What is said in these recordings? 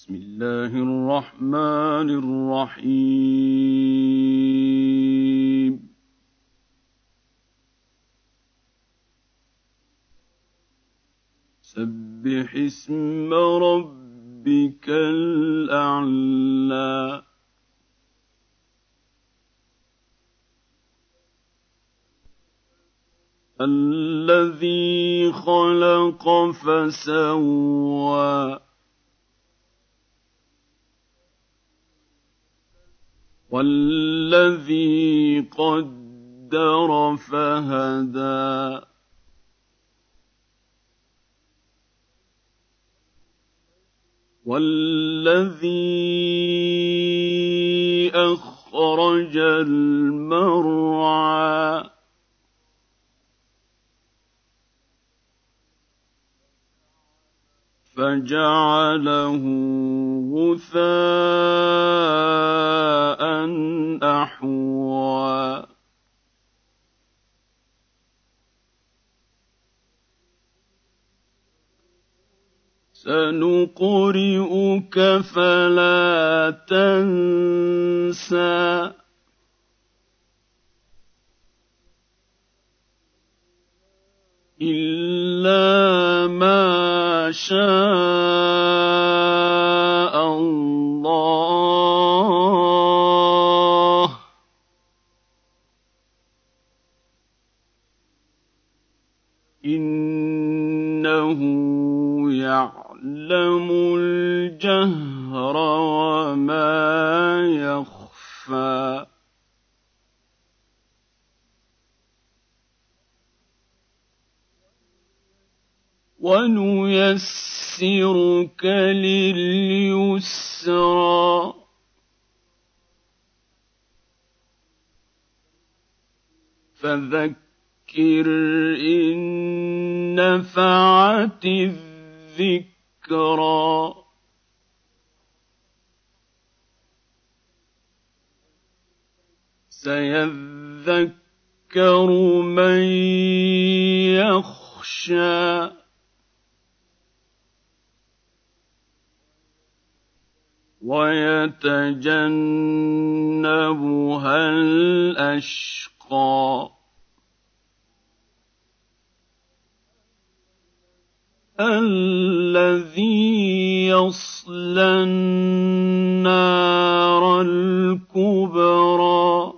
بسم الله الرحمن الرحيم. سبح اسم ربك الأعلى. الذي خلق فسوى. والذي قدر فهدى. والذي أخرج المرعى. فجعله غثاء. احوى. سنقرئك فلا تنسى. الا ما شاء إنه يعلم الجهر وما يخفى. ونيسرك لليسرى. فذكر إن نفعت الذكرى. سيذكر من يخشى. ويتجنبها الأشقى. الذي يصلى النار الكبرى.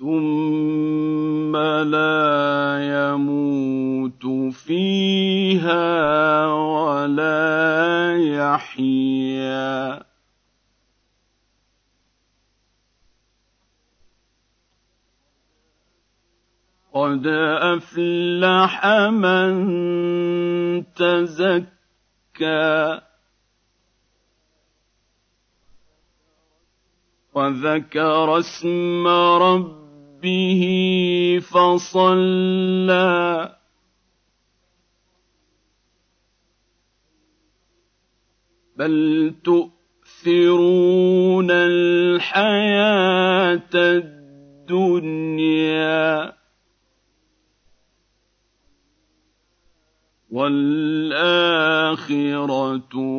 ثم لا يموت فيها ولا يحيا. قد افلح من تزكى وذكر اسم ربه فصلى بل تؤثرون الحياة الدنيا والآخرة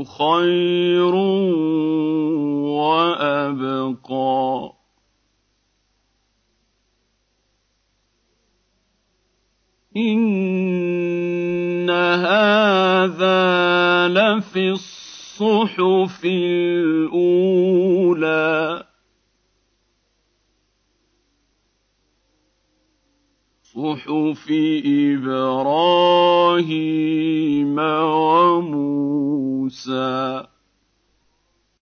خير وأبقى. إن هذا لفي الصحف الأولى. صحف إبراهيم وموسى.